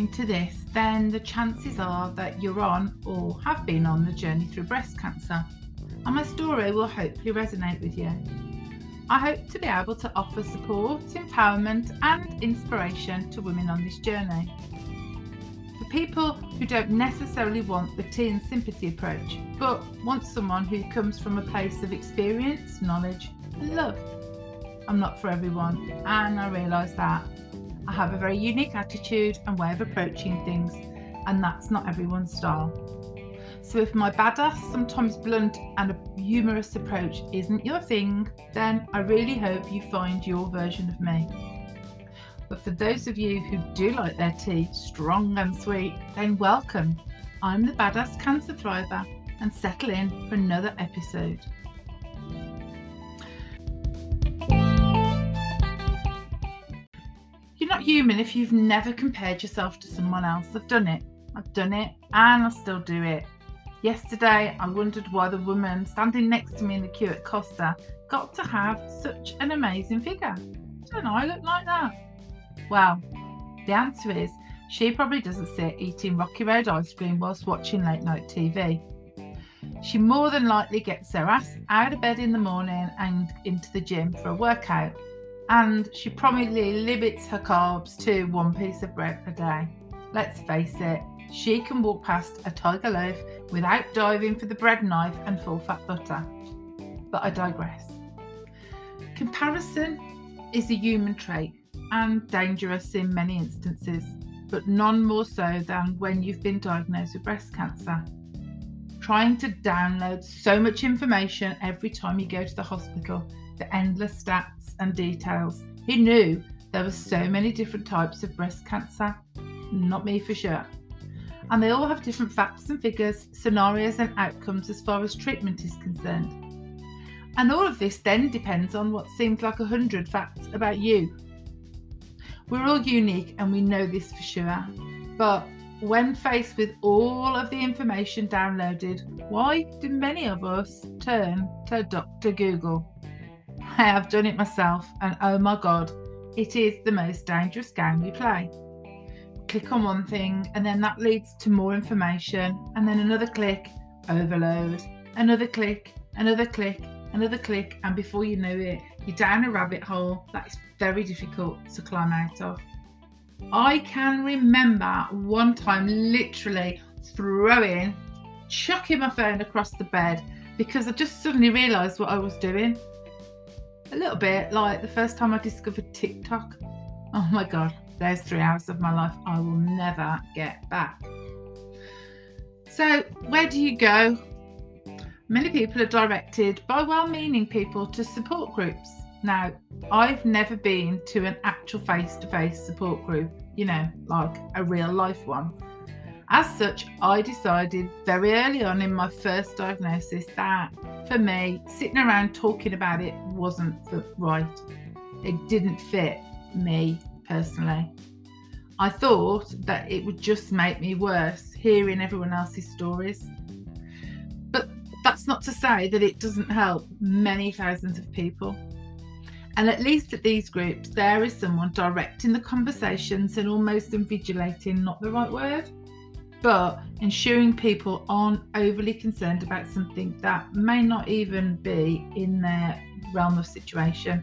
listening to this, then the chances are that you're on or have been on the journey through breast cancer, and my story will hopefully resonate with you. I hope to be able to offer support, empowerment, and inspiration to women on this journey. For people who don't necessarily want the tea and sympathy approach, but want someone who comes from a place of experience, knowledge, and love. I'm not for everyone, and I realise that. I have a very unique attitude and way of approaching things, and that's not everyone's style. So, if my badass, sometimes blunt and humorous approach isn't your thing, then I really hope you find your version of me. But for those of you who do like their tea strong and sweet, then welcome. I'm the Badass Cancer Thriver and settle in for another episode. Not human if you've never compared yourself to someone else. I've done it. I've done it and I still do it. Yesterday, I wondered why the woman standing next to me in the queue at Costa got to have such an amazing figure. Don't I look like that? Well, the answer is she probably doesn't sit eating Rocky Road ice cream whilst watching late night TV. She more than likely gets her ass out of bed in the morning and into the gym for a workout and she probably limits her carbs to one piece of bread a day. Let's face it, she can walk past a tiger loaf without diving for the bread knife and full fat butter. But I digress. Comparison is a human trait and dangerous in many instances, but none more so than when you've been diagnosed with breast cancer. Trying to download so much information every time you go to the hospital the endless stats and details. He knew there were so many different types of breast cancer. Not me for sure. And they all have different facts and figures, scenarios and outcomes as far as treatment is concerned. And all of this then depends on what seems like a hundred facts about you. We're all unique and we know this for sure. But when faced with all of the information downloaded, why do many of us turn to Dr. Google? I have done it myself, and oh my god, it is the most dangerous game we play. Click on one thing, and then that leads to more information, and then another click, overload, another click, another click, another click, and before you know it, you're down a rabbit hole that is very difficult to climb out of. I can remember one time literally throwing, chucking my phone across the bed because I just suddenly realised what I was doing a little bit like the first time I discovered TikTok. Oh my god, there's three hours of my life I will never get back. So, where do you go? Many people are directed by well meaning people to support groups. Now, I've never been to an actual face to face support group, you know, like a real life one. As such, I decided very early on in my first diagnosis that for me, sitting around talking about it wasn't the right. It didn't fit me personally. I thought that it would just make me worse hearing everyone else's stories. But that's not to say that it doesn't help many thousands of people. And at least at these groups, there is someone directing the conversations and almost invigilating, not the right word, but ensuring people aren't overly concerned about something that may not even be in their realm of situation.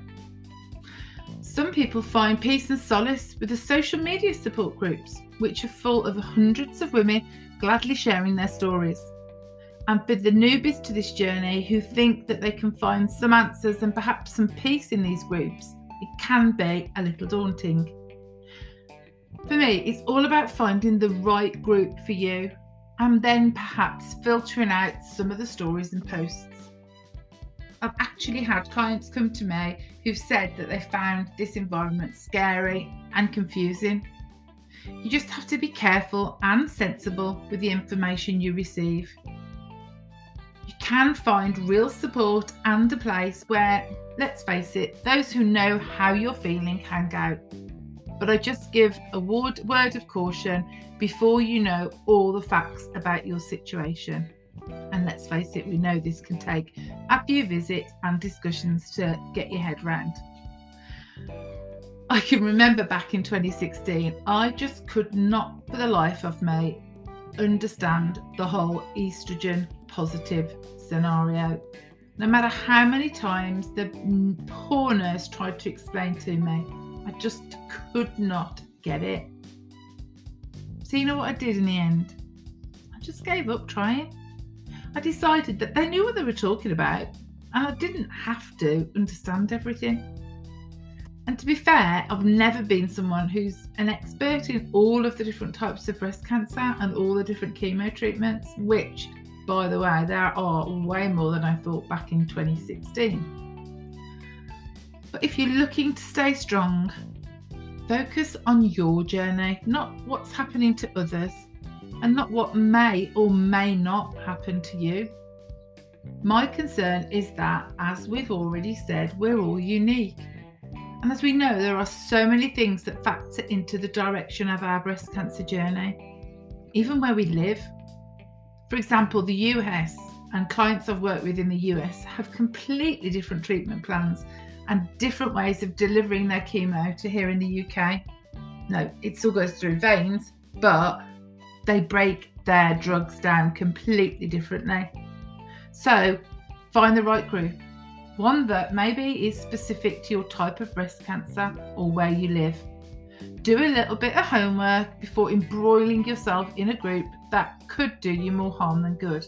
Some people find peace and solace with the social media support groups, which are full of hundreds of women gladly sharing their stories. And for the newbies to this journey who think that they can find some answers and perhaps some peace in these groups, it can be a little daunting. For me, it's all about finding the right group for you and then perhaps filtering out some of the stories and posts. I've actually had clients come to me who've said that they found this environment scary and confusing. You just have to be careful and sensible with the information you receive. You can find real support and a place where, let's face it, those who know how you're feeling can go. but I just give a word, of caution before you know all the facts about your situation. And let's face it, we know this can take a few visits and discussions to get your head round. I can remember back in 2016, I just could not for the life of me understand the whole estrogen positive scenario. No matter how many times the poor nurse tried to explain to me, I just could not get it. So, you know what I did in the end? I just gave up trying. I decided that they knew what they were talking about and I didn't have to understand everything. And to be fair, I've never been someone who's an expert in all of the different types of breast cancer and all the different chemo treatments, which, by the way, there are way more than I thought back in 2016. But if you're looking to stay strong, focus on your journey, not what's happening to others, and not what may or may not happen to you. My concern is that, as we've already said, we're all unique and as we know, there are so many things that factor into the direction of our breast cancer journey, even where we live. For example, the US and clients I've worked with in the US have completely different treatment plans and different ways of delivering their chemo to here in the UK. No, it still goes through veins, but they break their drugs down completely differently. So, find the right group one that maybe is specific to your type of breast cancer or where you live. Do a little bit of homework before embroiling yourself in a group that could do you more harm than good.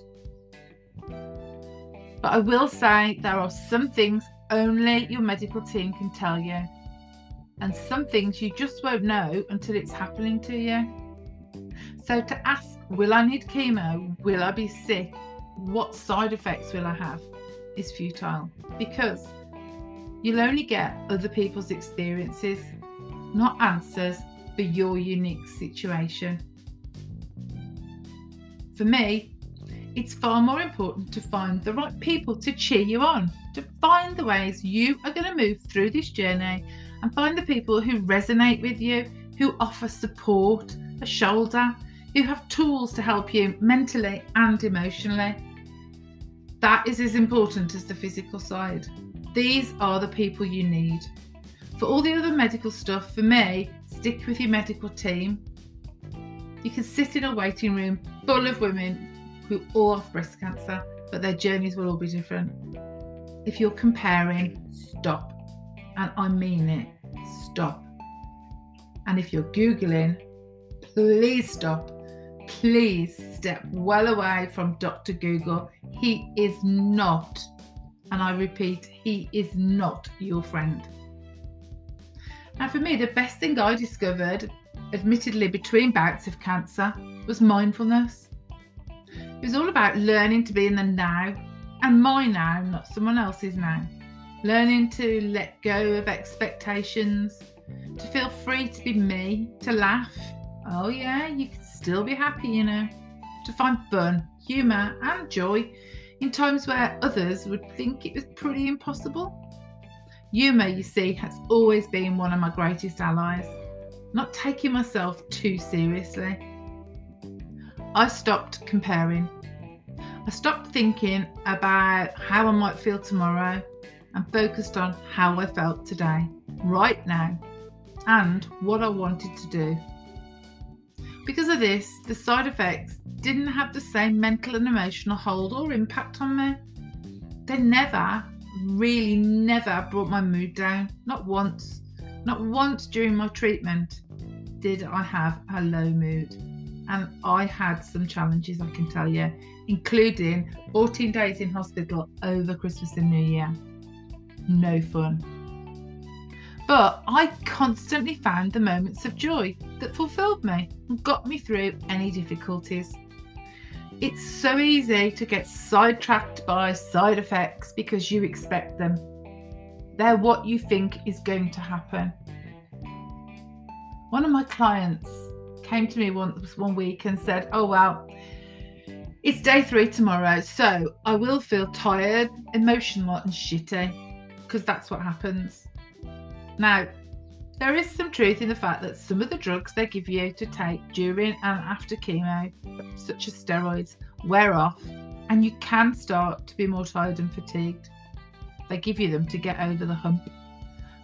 But I will say there are some things only your medical team can tell you, and some things you just won't know until it's happening to you. So, to ask, will I need chemo? Will I be sick? What side effects will I have? is futile because you'll only get other people's experiences, not answers for your unique situation. For me, it's far more important to find the right people to cheer you on, to find the ways you are going to move through this journey and find the people who resonate with you, who offer support, a shoulder, who have tools to help you mentally and emotionally. That is as important as the physical side. These are the people you need. For all the other medical stuff, for me, stick with your medical team. You can sit in a waiting room full of women who all have breast cancer, but their journeys will all be different. If you're comparing, stop. And I mean it, stop. And if you're Googling, please stop please step well away from Dr. Google. He is not, and I repeat, he is not your friend. Now, for me, the best thing I discovered, admittedly between bouts of cancer, was mindfulness. It was all about learning to be in the now, and my now, not someone else's now. Learning to let go of expectations, to feel free to be me, to laugh. Oh, yeah, you can still be happy, you know, to find fun, humour, and joy in times where others would think it was pretty impossible. Humour, you see, has always been one of my greatest allies, not taking myself too seriously. I stopped comparing. I stopped thinking about how I might feel tomorrow and focused on how I felt today, right now, and what I wanted to do. Because of this, the side effects didn't have the same mental and emotional hold or impact on me. They never, really never brought my mood down. Not once. Not once during my treatment did I have a low mood. And I had some challenges, I can tell you, including 14 days in hospital over Christmas and New Year. No fun. But I constantly found the moments of joy that fulfilled me and got me through any difficulties. It's so easy to get sidetracked by side effects because you expect them. They're what you think is going to happen. One of my clients came to me once one week and said, Oh, well, it's day three tomorrow, so I will feel tired, emotional, and shitty because that's what happens. Now, there is some truth in the fact that some of the drugs they give you to take during and after chemo, such as steroids, wear off and you can start to be more tired and fatigued. They give you them to get over the hump.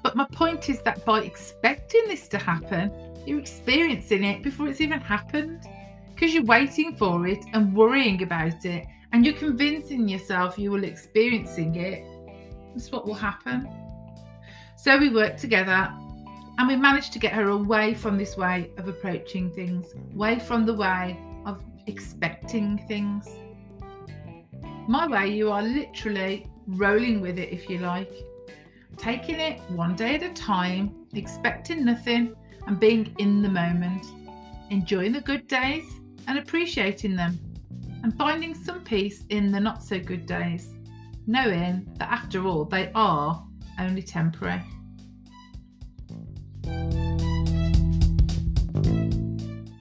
But my point is that by expecting this to happen, you're experiencing it before it's even happened because you're waiting for it and worrying about it and you're convincing yourself you will experiencing it. That's what will happen. So we worked together and we managed to get her away from this way of approaching things, away from the way of expecting things. My way, you are literally rolling with it, if you like, taking it one day at a time, expecting nothing, and being in the moment, enjoying the good days and appreciating them, and finding some peace in the not so good days, knowing that after all, they are only temporary.